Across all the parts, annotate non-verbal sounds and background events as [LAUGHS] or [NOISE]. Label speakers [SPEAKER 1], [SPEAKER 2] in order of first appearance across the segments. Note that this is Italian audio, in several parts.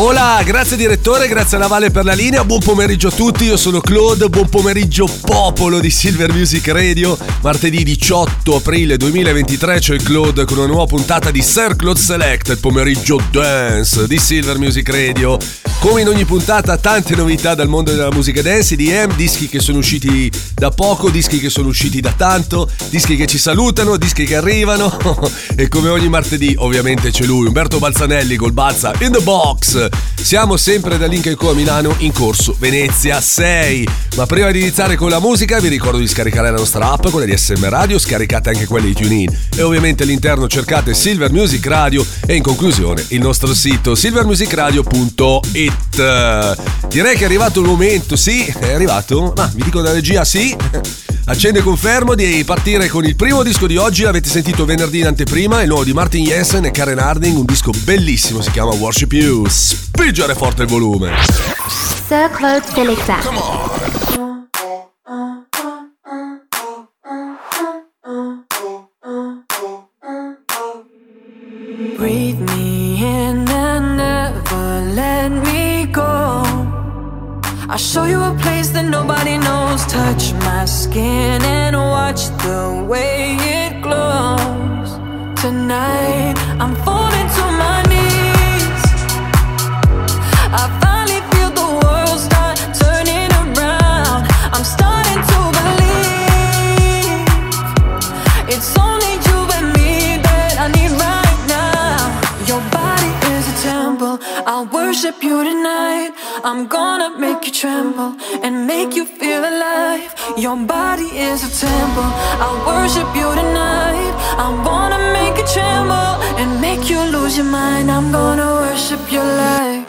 [SPEAKER 1] Hola, grazie direttore, grazie a Navale per la linea, buon pomeriggio a tutti, io sono Claude, buon pomeriggio popolo di Silver Music Radio, martedì 18 aprile 2023 c'è Claude con una nuova puntata di Sir Claude Select, il pomeriggio dance di Silver Music Radio. Come in ogni puntata tante novità dal mondo della musica dance, DM, dischi che sono usciti da poco, dischi che sono usciti da tanto, dischi che ci salutano, dischi che arrivano [LAUGHS] e come ogni martedì ovviamente c'è lui, Umberto Balzanelli col Balza in the box. Siamo sempre da Link Co a Milano in corso Venezia 6. Ma prima di iniziare con la musica vi ricordo di scaricare la nostra app, quella di SM Radio, scaricate anche quelle di TuneIn e ovviamente all'interno cercate Silver Music Radio e in conclusione il nostro sito silvermusicradio.it. Direi che è arrivato il momento, sì, è arrivato, ma vi dico da regia sì. Accende confermo di partire con il primo disco di oggi, l'avete sentito venerdì in anteprima, il nuovo di Martin Jensen e Karen Harding, un disco bellissimo, si chiama Worship You. Spingere forte il volume.
[SPEAKER 2] Sir Claude Selecta.
[SPEAKER 3] Breathe me in I'll show you a place that nobody knows. Touch my skin and watch the way it glows. Tonight, I'm falling to my knees. I finally feel the world start turning around. I'm starting to believe it's only you and me that I need right now. Your body is a temple. I'll worship you tonight. I'm gonna make you tremble and make you feel alive. Your body is a temple. I'll worship you tonight. I wanna make you tremble and make you lose your mind. I'm gonna worship your like.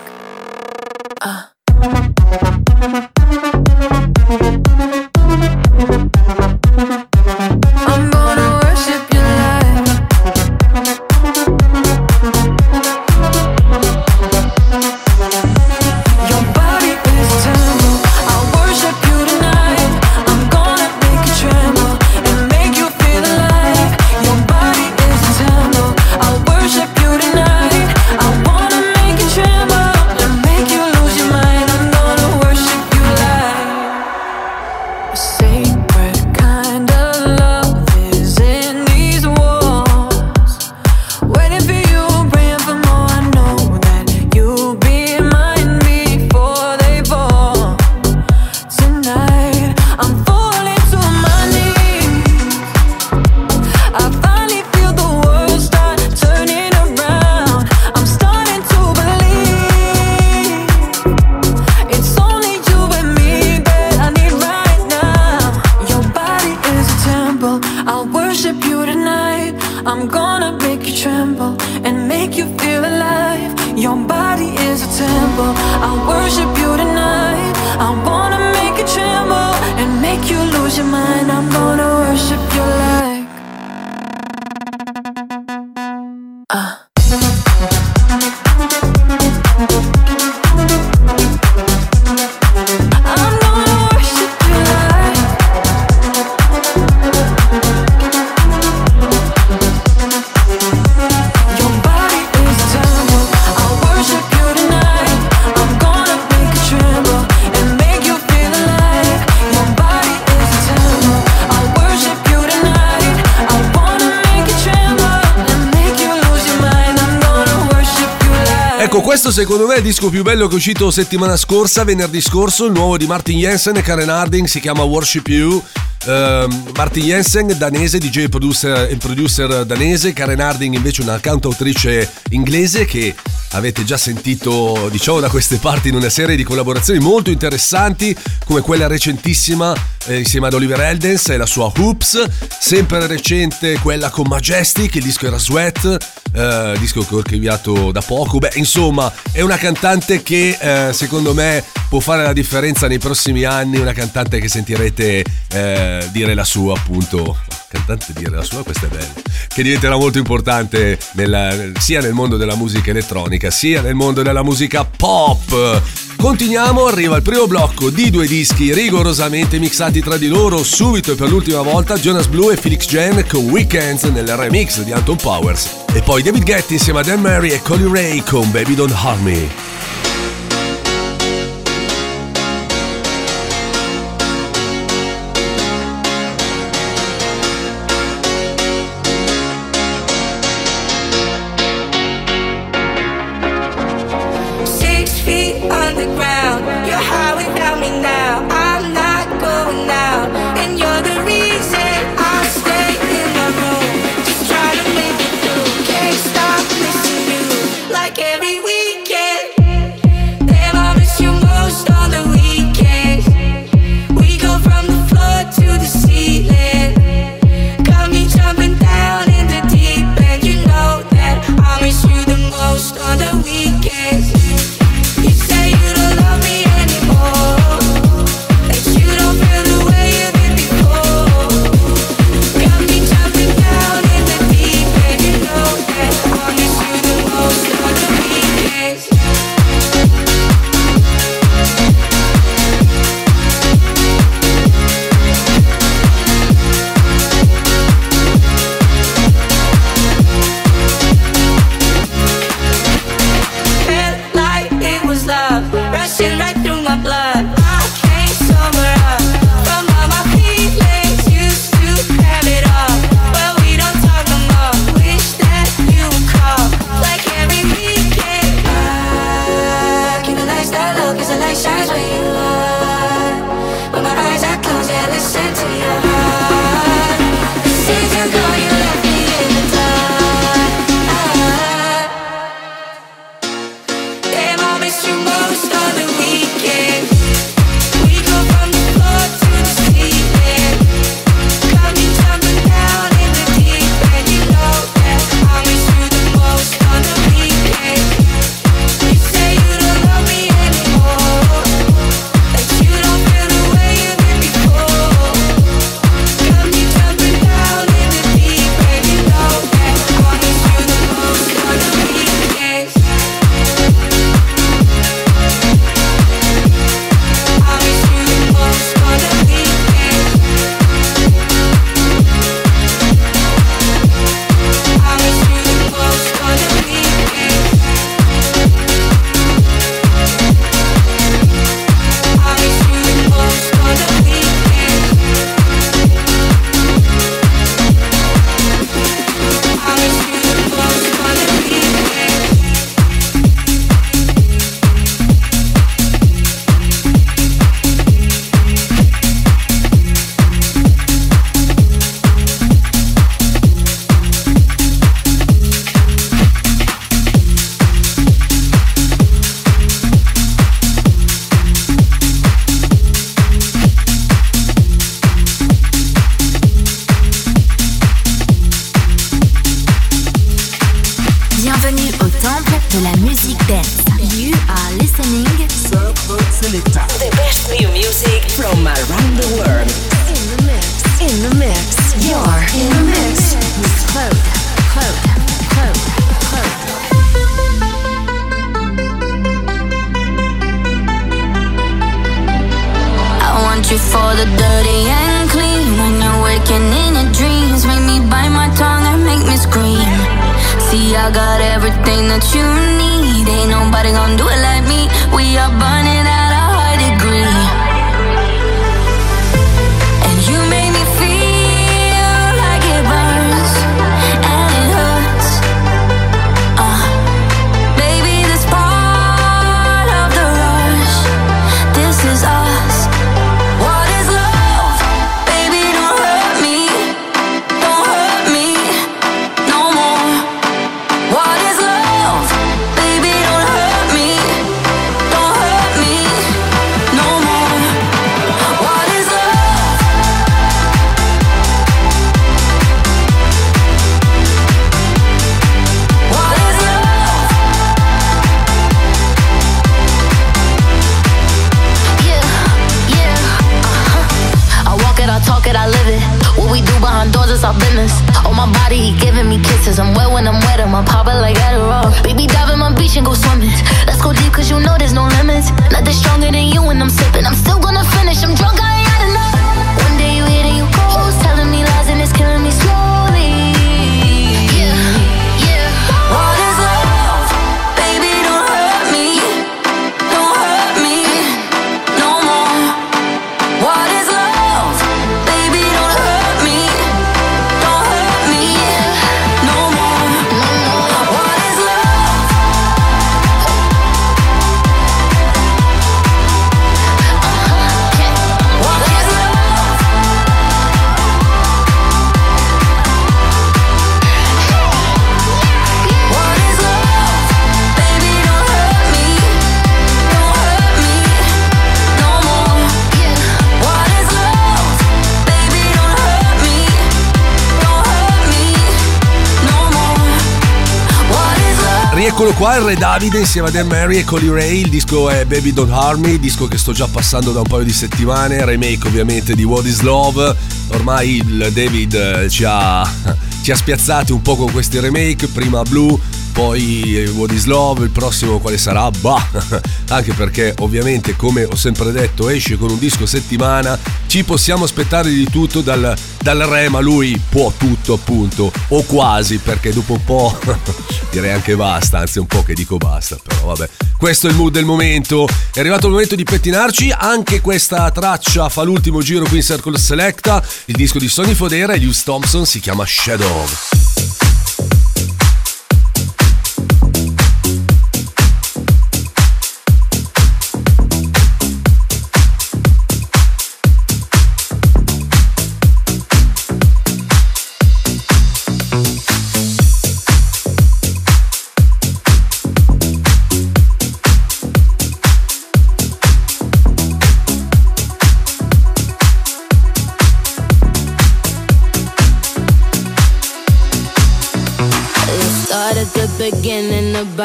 [SPEAKER 1] Secondo me il disco più bello che è uscito settimana scorsa, venerdì scorso, il nuovo di Martin Jensen e Karen Harding, si chiama Worship You. Ehm, Martin Jensen, danese, DJ e producer, producer danese, Karen Harding invece una cantautrice inglese che
[SPEAKER 4] avete già sentito, diciamo, da queste parti in una serie di collaborazioni molto interessanti, come quella recentissima eh, insieme ad Oliver Eldens e la sua Hoops, sempre recente quella con Majestic, il disco era Sweat, eh, disco che ho archiviato da poco. Beh, insomma, è una cantante che eh, secondo me può fare la differenza nei prossimi anni, una cantante che sentirete eh, dire la sua, appunto. Cantante dire la sua, questa è bella. Che diventerà molto importante nella, sia nel mondo della musica elettronica, sia nel mondo della musica pop. Continuiamo, arriva il primo blocco di due dischi rigorosamente mixati tra di loro. Subito e per l'ultima volta Jonas Blue e Felix Jen con Weekends nel remix di Anton Powers. E poi David Getty insieme a Dan Mary e Colly Ray con Baby Don't Harm Me.
[SPEAKER 1] Qua, il Re Davide insieme a Dan Mary e Colly Ray. Il disco è Baby Don't Harm Me, disco che sto già passando da un paio di settimane. Remake ovviamente di What is Love. Ormai il David eh, ci ha, [LAUGHS] ci ha spiazzati un po' con questi remake. Prima Blue, poi What is Love. Il prossimo quale sarà? Bah! [LAUGHS] Anche perché ovviamente, come ho sempre detto, esce con un disco a settimana. Ci possiamo aspettare di tutto dal, dal Re, ma lui può tutto appunto. O quasi, perché dopo un po' [LAUGHS] direi anche basta, anzi un po' che dico basta, però vabbè. Questo è il mood del momento. È arrivato il momento di pettinarci, anche questa traccia fa l'ultimo giro qui in Circle Selecta. Il disco di Sonny Fodera e Hughes Thompson si chiama Shadow.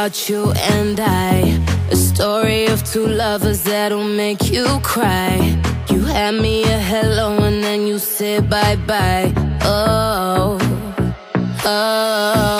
[SPEAKER 5] About you and I. A story of two lovers that'll make you cry. You had me a hello and then you said bye bye. Oh, oh.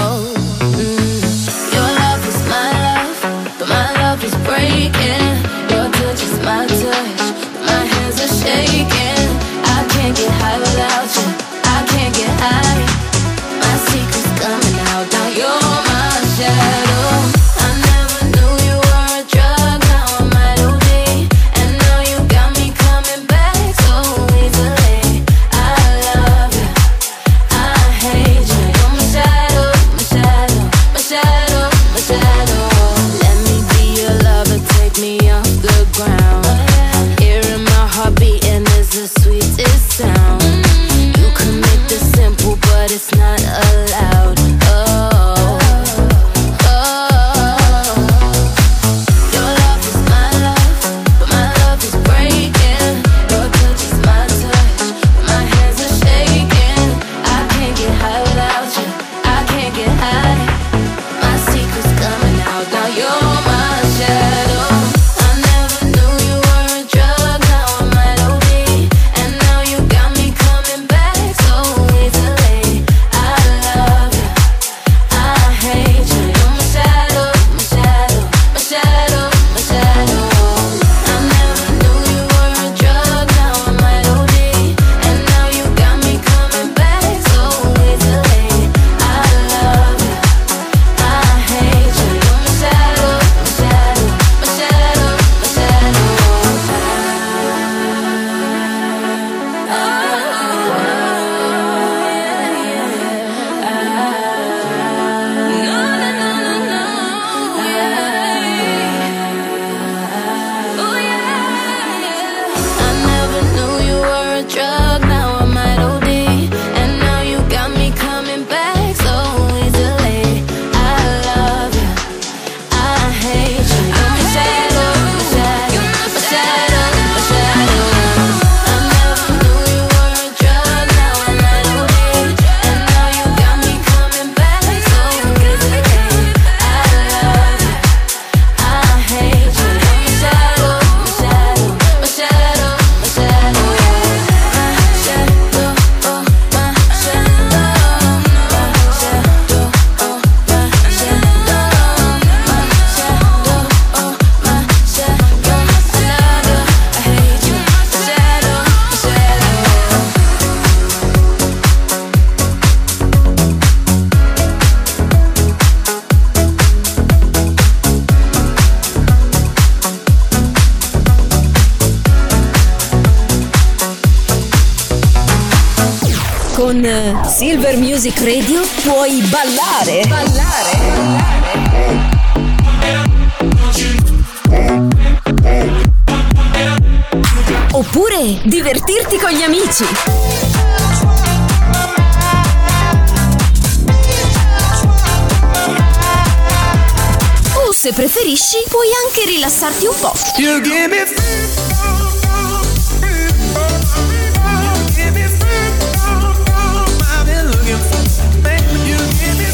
[SPEAKER 6] O se preferisci, puoi anche rilassarti un po'.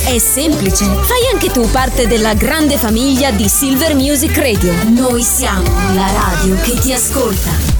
[SPEAKER 6] È semplice. Fai anche tu parte della grande famiglia di Silver Music Radio. Noi siamo la radio che ti ascolta.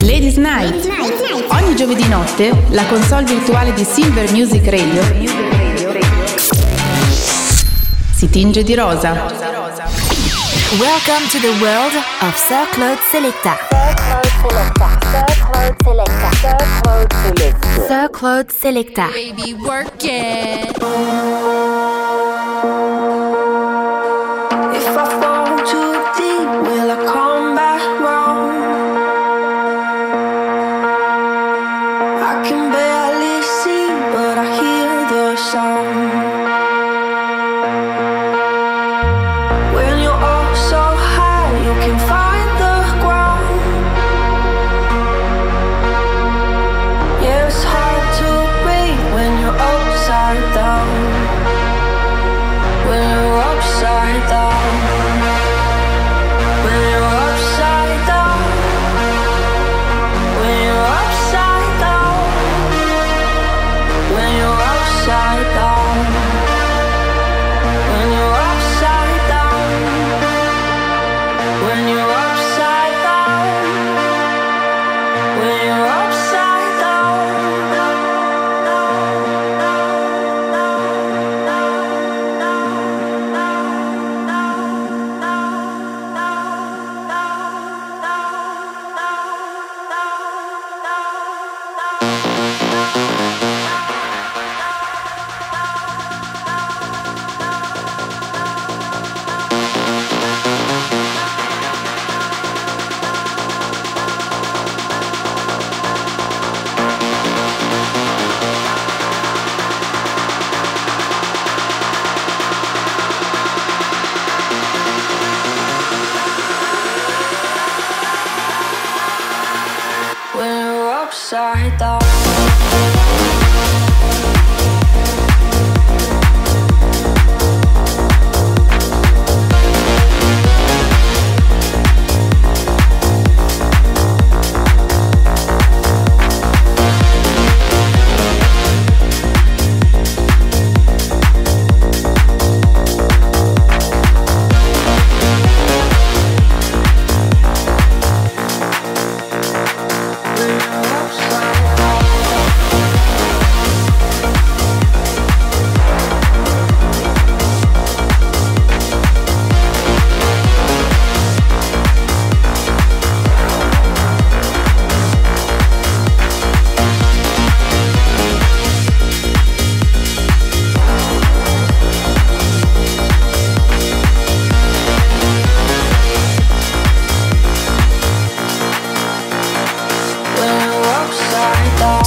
[SPEAKER 7] Ladies Night. Ogni giovedì notte la console virtuale di Silver Music Radio si tinge di rosa.
[SPEAKER 2] Welcome to the world of Sir Claude Selecta. Sir Claude Selecta.
[SPEAKER 3] Baby, work it.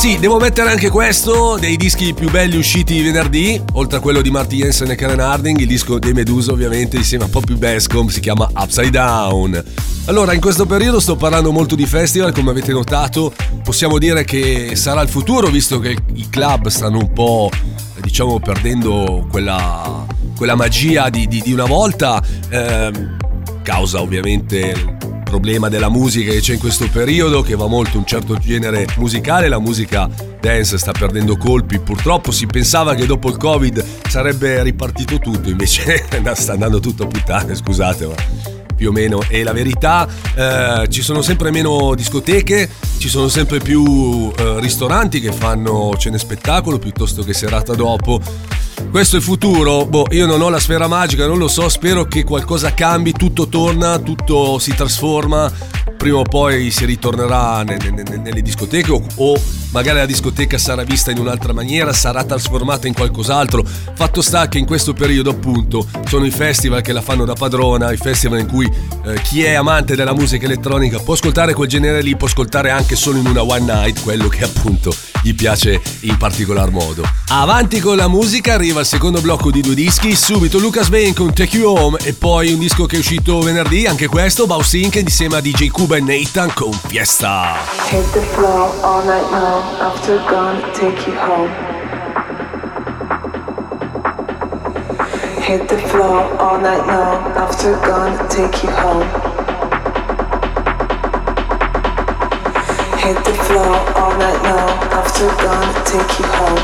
[SPEAKER 1] Sì, devo mettere anche questo, dei dischi più belli usciti venerdì, oltre a quello di Marty Jensen e Karen Harding, il disco dei Medusa ovviamente insieme a Poppy Bascom, si chiama Upside Down. Allora, in questo periodo sto parlando molto di festival, come avete notato, possiamo dire che sarà il futuro, visto che i club stanno un po', diciamo, perdendo quella, quella magia di, di- di una volta, ehm, causa ovviamente problema della musica che c'è in questo periodo che va molto un certo genere musicale la musica dance sta perdendo colpi purtroppo si pensava che dopo il covid sarebbe ripartito tutto invece [LAUGHS] sta andando tutto a puttane scusate ma più o meno è la verità. Eh, ci sono sempre meno discoteche, ci sono sempre più eh, ristoranti che fanno cene spettacolo piuttosto che serata dopo. Questo è il futuro, boh, io non ho la sfera magica, non lo so, spero che qualcosa cambi, tutto torna, tutto si trasforma, prima o poi si ritornerà ne- ne- ne- nelle discoteche o, o magari la discoteca sarà vista in un'altra maniera, sarà trasformata in qualcos'altro. Fatto sta che in questo periodo appunto sono i festival che la fanno da padrona, i festival in cui eh, chi è amante della musica elettronica può ascoltare quel genere lì, può ascoltare anche solo in una one night quello che appunto gli piace in particolar modo. Avanti con la musica, arriva il secondo blocco di due dischi, subito Lucas Bain con Take You Home e poi un disco che è uscito venerdì, anche questo, Bausink insieme a DJ Cuba e Nathan con Fiesta.
[SPEAKER 8] Hit the floor all night long. After gone, take you home. Hit the floor all night long. After gone, take you home. Hit the floor all night long. After gone, take you home.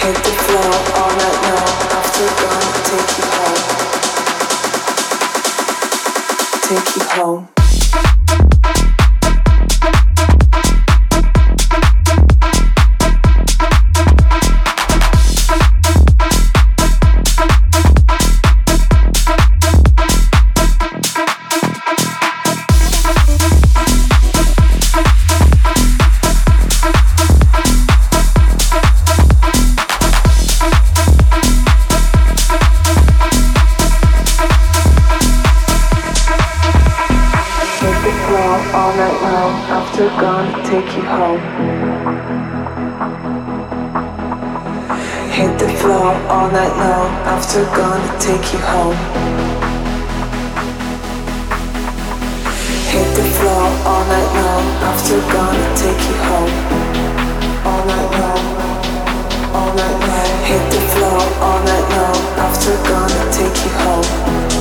[SPEAKER 8] Hit the floor all night long. After gone, take you home. Take you home. Take you home. Hit the floor all night long. After gonna take you home. Hit the floor all night long. After gone, to take you home. All night long. All night long. Hit the floor all night long. After gone, to take you home.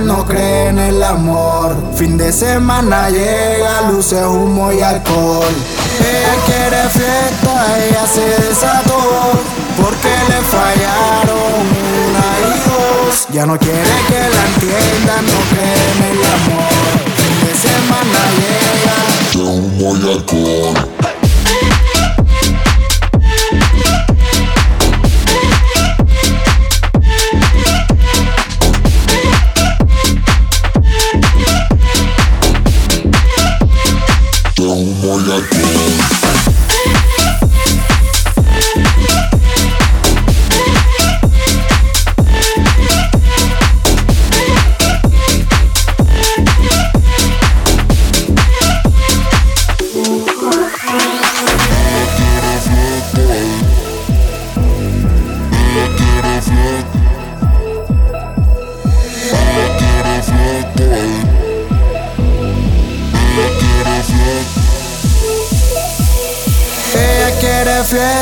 [SPEAKER 9] No cree en el amor. Fin de semana llega, luces, humo y alcohol. Ella quiere fiesta, ella se desató porque le fallaron una y dos. Ya no quiere que la entiendan, no cree en el amor. Fin de semana llega. humo y alcohol.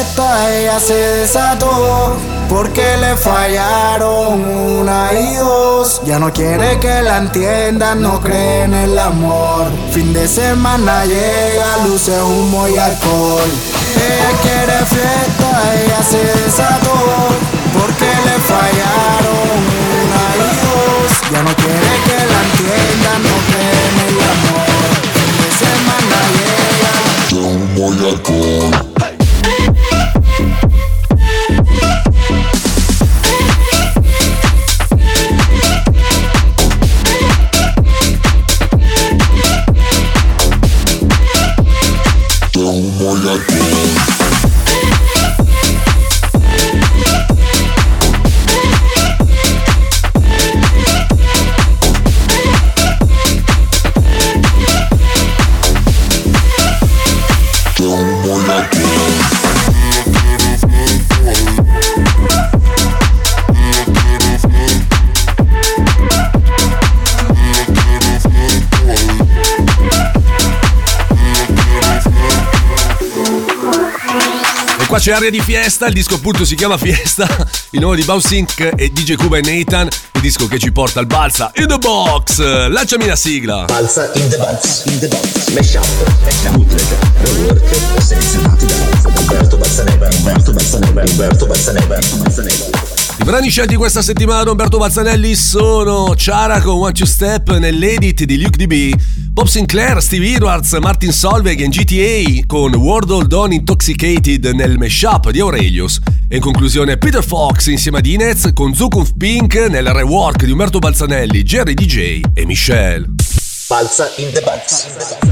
[SPEAKER 9] Fiesta, ella se desató. Porque le fallaron una y dos. Ya no quiere que la entiendan, no cree en el amor. Fin de semana llega, luce humo y alcohol. Ella quiere fiesta, ella se desató. Porque le fallaron una y dos. Ya no quiere que la entiendan, no cree en el amor. Fin de semana llega, humo y alcohol.
[SPEAKER 1] C'è aria di fiesta, il disco appunto si chiama Fiesta, il nuovo di Bouncing e DJ Cuba e Nathan, il disco che ci porta al balsa in the box. Lanciami la sigla.
[SPEAKER 10] Balsa in the box, in the box, mesh up, bootleg, rework, selezionati da Umberto Balzaneva, Umberto Balzaneva, Umberto Balzaneva, Balzaneva.
[SPEAKER 1] I brani scelti questa settimana da Umberto Balzanelli sono Ciara con One Two Step nell'edit di Luke DB, Bob Sinclair, Steve Edwards, Martin Solveig in GTA con World Hold On Intoxicated nel mashup di Aurelius e in conclusione Peter Fox insieme a Dinez con Zukunf Pink nel rework di Umberto Balzanelli, Jerry DJ e Michelle.
[SPEAKER 10] Box. In the box.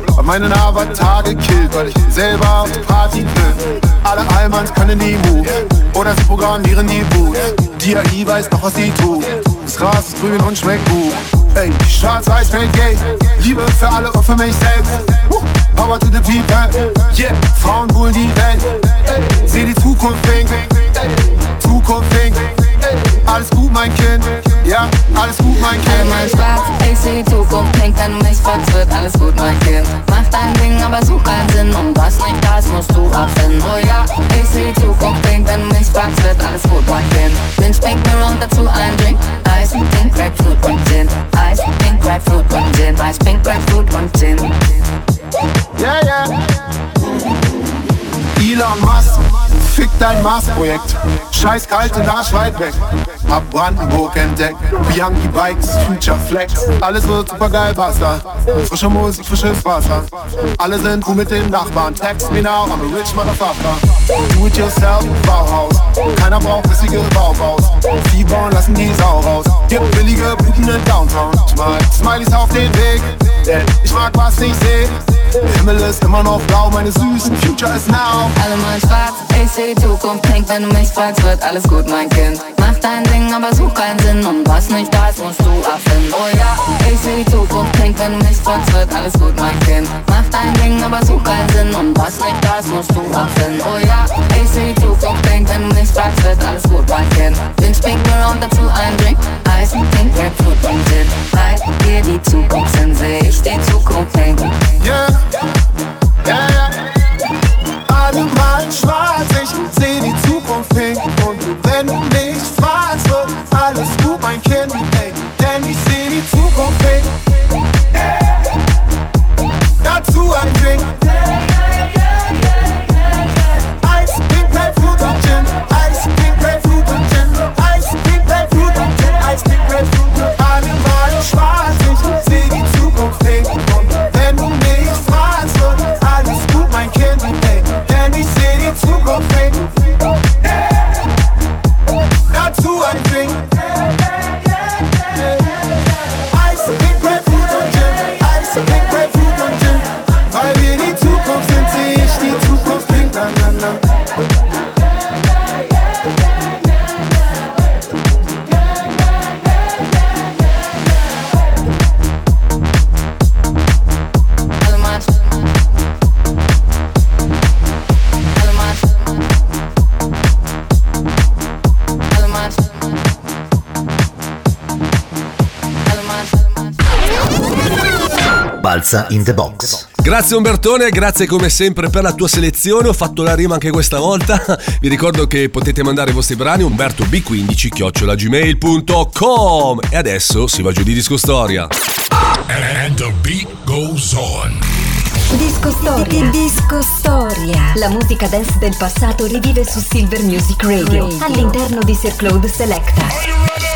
[SPEAKER 11] Hab meinen Avatar gekillt, weil ich selber auf Party will. Alle Allmanns können die Move. Oder sie programmieren die Boots. Die AI weiß noch, was sie tut. Das Gras ist grün und schmeckt gut. Ey, schwarz-weiß fällt Gate. Liebe für alle und für mich selbst. Power to the people. Yeah, Frauen holen die Welt. Seh die Zukunft winken. Zukunft winken. Alles gut, mein Kind. Ja, alles gut, mein Kind.
[SPEAKER 12] Einmal schwarz, ich seh die Zukunft, denk, wenn du mich wird alles gut, mein Kind. Mach dein Ding, aber such keinen Sinn und was nicht da ist, musst du abfinden. Oh ja, ich seh die Zukunft, denk, wenn du mich wird alles gut, mein Kind. Binge, Pink, mir und dazu ein Drink. Eis, Pink, Grapefruit und Gin. Eis, Pink, Grapefruit und Gin. Eis, Pink, Grapefruit und Gin.
[SPEAKER 11] Ja, ja. Elon Musk, fick dein Mars-Projekt. Scheiß kalte Arsch weit weg. Hab Brandenburg entdeckt. Bianchi Bikes, Future Flex. Alles wird super geil, Basta. Frische Musik, frisches Wasser. Alle sind cool mit den Nachbarn. Text me now, I'm a rich motherfucker. Do it yourself, Bauhaus. Keiner braucht rissige Baubaus. Die bauen lassen die Sau raus. Gibt billige Blüten in Downtown. Ich mag Smileys auf den Weg. Denn ich mag was ich seh. Der Himmel ist immer noch blau, meine süßen Future is now.
[SPEAKER 12] Alle mal schwarz, ich seh die Zukunft, denk, wenn du mich fragst, wird alles gut, mein Kind. Mach dein Ding, aber such keinen Sinn und was nicht da ist, musst du erfinden. Oh ja, ich seh die Zukunft, denk, wenn du mich fragst, wird alles gut, mein Kind. Mach dein Ding, aber such keinen Sinn und was nicht da ist, musst du erfinden. Oh ja, ich seh die Zukunft, denk, wenn du mich fragst, wird alles gut, mein Kind. Bin Pink und dazu ein Drink. Eis, Pink, Grapefruit und Gin. Halt dir die Zukunft hin, seh ich die Zukunft hinken.
[SPEAKER 11] Yeah, yeah,
[SPEAKER 10] Balza in the Box.
[SPEAKER 1] Grazie Umbertone, grazie come sempre per la tua selezione, ho fatto la rima anche questa volta. Vi ricordo che potete mandare i vostri brani umberto b15 chiocciolagmail.com e adesso si va giù di disco storia.
[SPEAKER 13] And the beat goes on.
[SPEAKER 6] Disco Storia. Disco Storia. La musica dance del passato rivive su Silver Music Radio, all'interno di Sir Claude Selecta.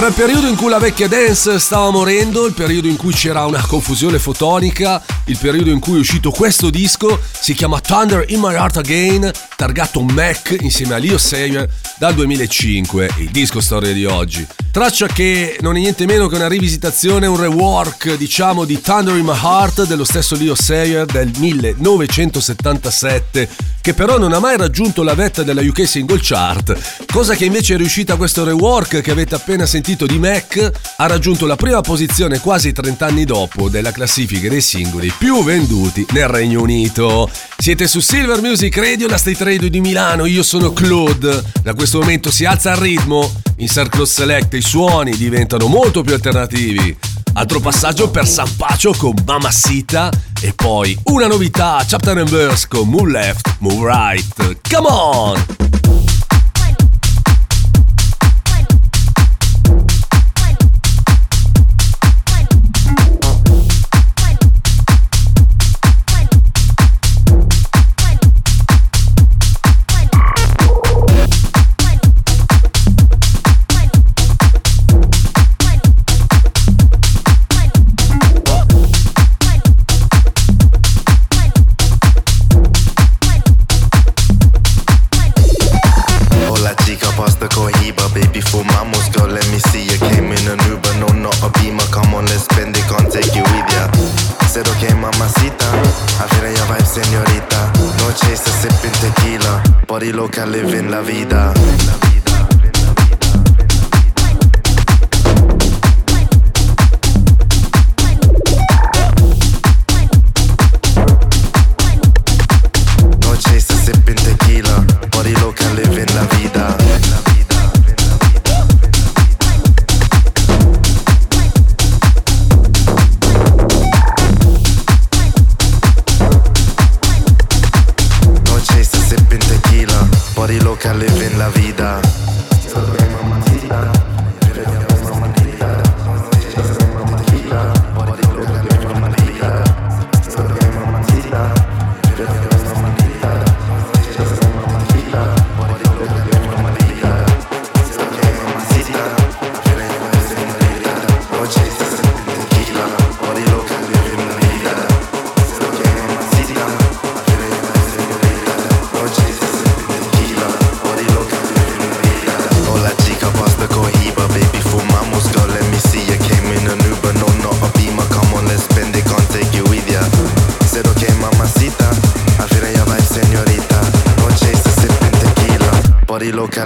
[SPEAKER 1] Era il periodo in cui la vecchia dance stava morendo, il periodo in cui c'era una confusione fotonica, il periodo in cui è uscito questo disco, si chiama Thunder in My Heart Again, targato Mac insieme a Leo Sayer dal 2005, il disco storia di oggi. Traccia che non è niente meno che una rivisitazione, un rework, diciamo, di Thunder in My Heart dello stesso Leo Sayer del 1977, che però non ha mai raggiunto la vetta della UK Single Chart, cosa che invece è riuscita questo rework che avete appena sentito di Mac, ha raggiunto la prima posizione quasi 30 anni dopo della classifica dei singoli più venduti nel Regno Unito. Siete su Silver Music Radio, la State Radio di Milano, io sono Claude, da questo momento si alza il ritmo, in Circle Select i suoni diventano molto più alternativi. Altro passaggio per San Pacio con Mamacita e poi una novità, Chapter and Verse con Move Left, Move Right. Come on!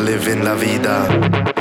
[SPEAKER 14] Living la vida.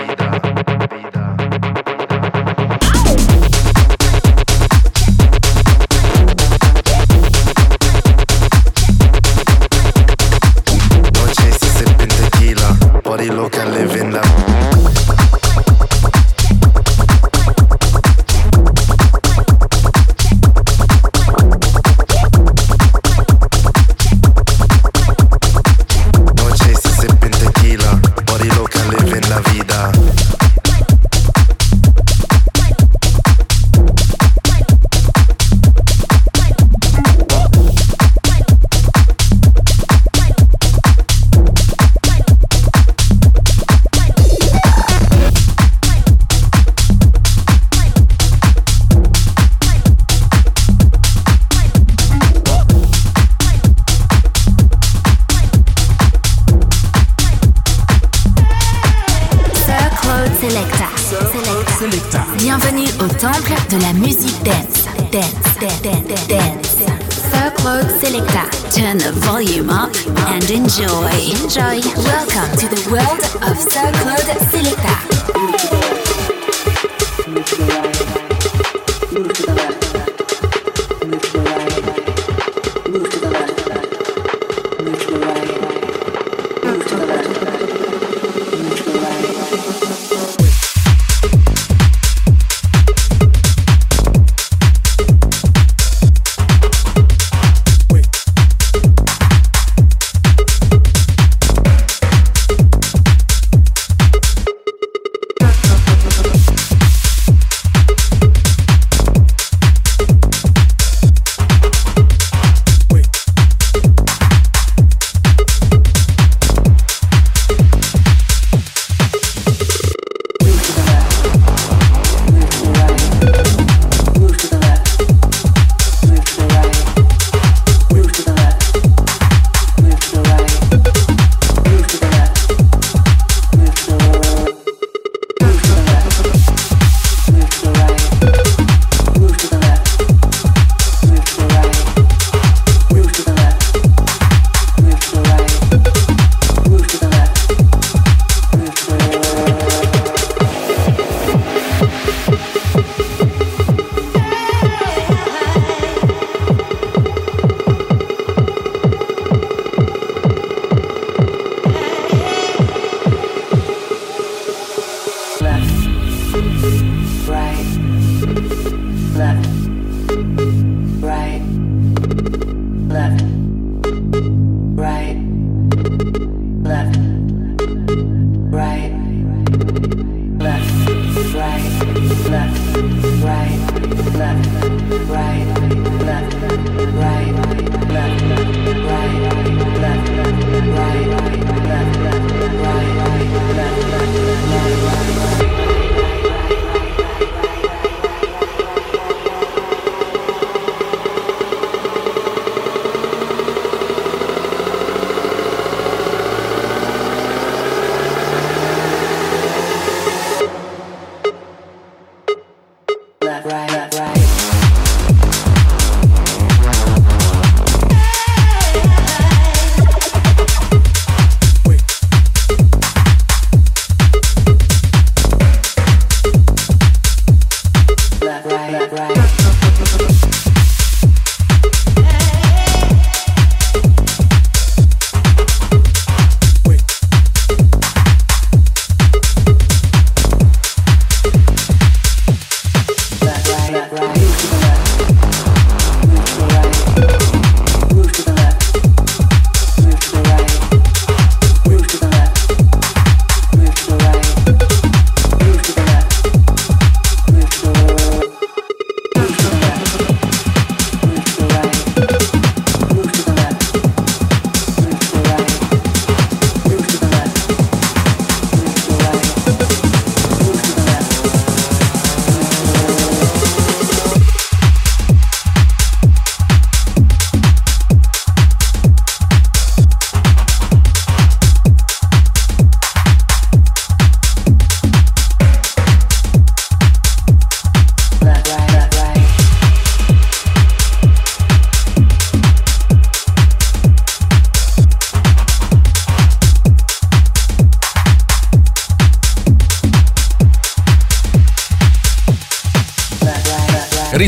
[SPEAKER 2] right, left, left, left, left, left, left, left, left, left, left, left,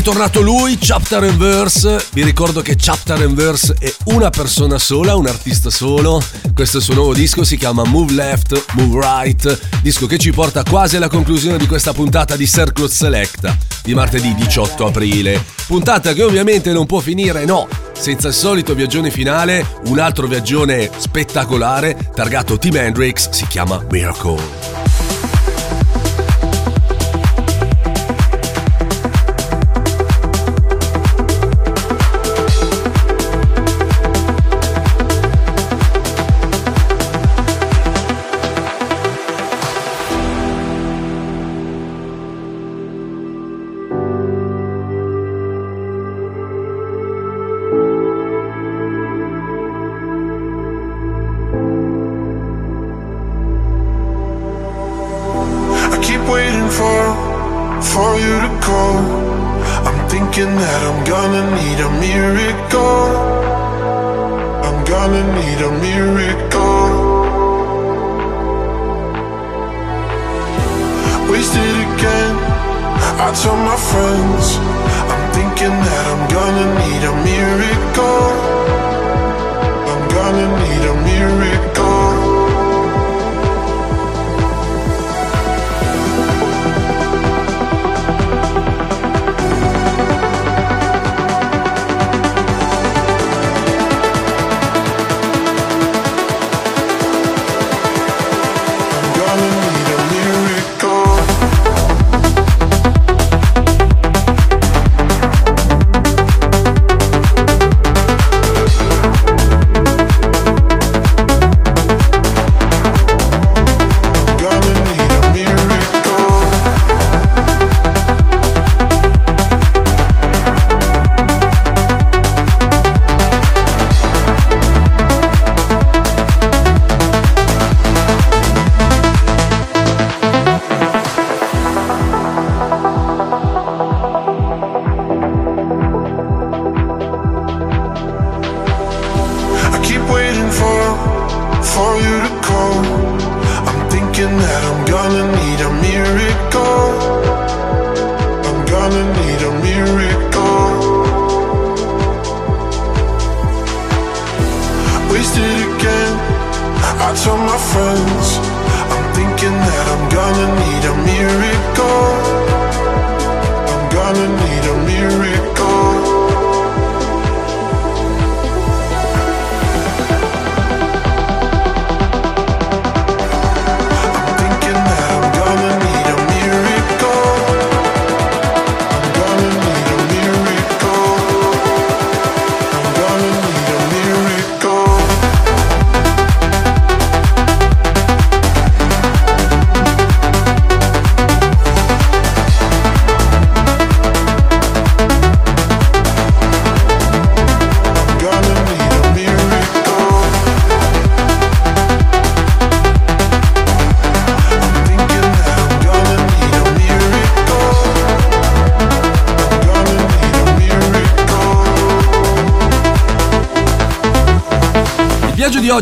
[SPEAKER 1] ritornato lui, Chapter and Verse. Vi ricordo che Chapter and Verse è una persona sola, un artista solo. Questo suo nuovo disco si chiama Move Left, Move Right, disco che ci porta quasi alla conclusione di questa puntata di Circle Selecta di martedì 18 aprile. Puntata che ovviamente non può finire, no, senza il solito viaggione finale, un altro viaggione spettacolare targato Team Hendrix si chiama Miracle.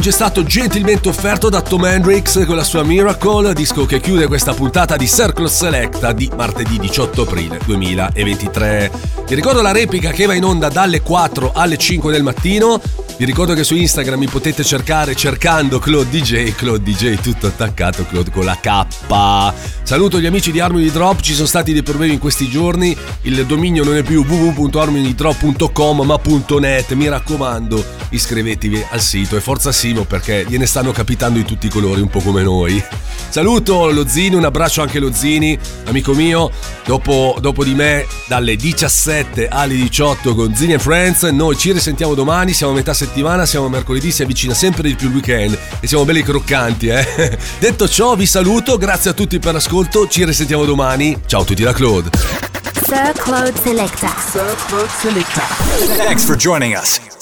[SPEAKER 1] Oggi è stato gentilmente offerto da Tom Hendrix con la sua Miracle, disco che chiude questa puntata di Circle Selecta di martedì 18 aprile 2023. Vi ricordo la replica che va in onda dalle 4 alle 5 del mattino. Vi ricordo che su Instagram mi potete cercare cercando Claude DJ, Claude DJ tutto attaccato, Claude con la K. Saluto gli amici di Harmony Drop, ci sono stati dei problemi in questi giorni, il dominio non è più www.harmonydrop.com ma .net, mi raccomando iscrivetevi al sito e forza Simo perché gliene stanno capitando di tutti i colori un po' come noi. Saluto lo Zini, un abbraccio anche lo Zini, amico mio, dopo, dopo di me dalle 17 alle 18 con Zini and Friends, noi ci risentiamo domani, siamo a metà settimana, siamo a mercoledì, si avvicina sempre di più il weekend e siamo belli croccanti, eh. [LAUGHS] Detto ciò vi saluto, grazie a tutti per l'ascolto, ci risentiamo domani, ciao a tutti da Claude.
[SPEAKER 2] Sir Claude Selecta.
[SPEAKER 15] Thanks for joining us.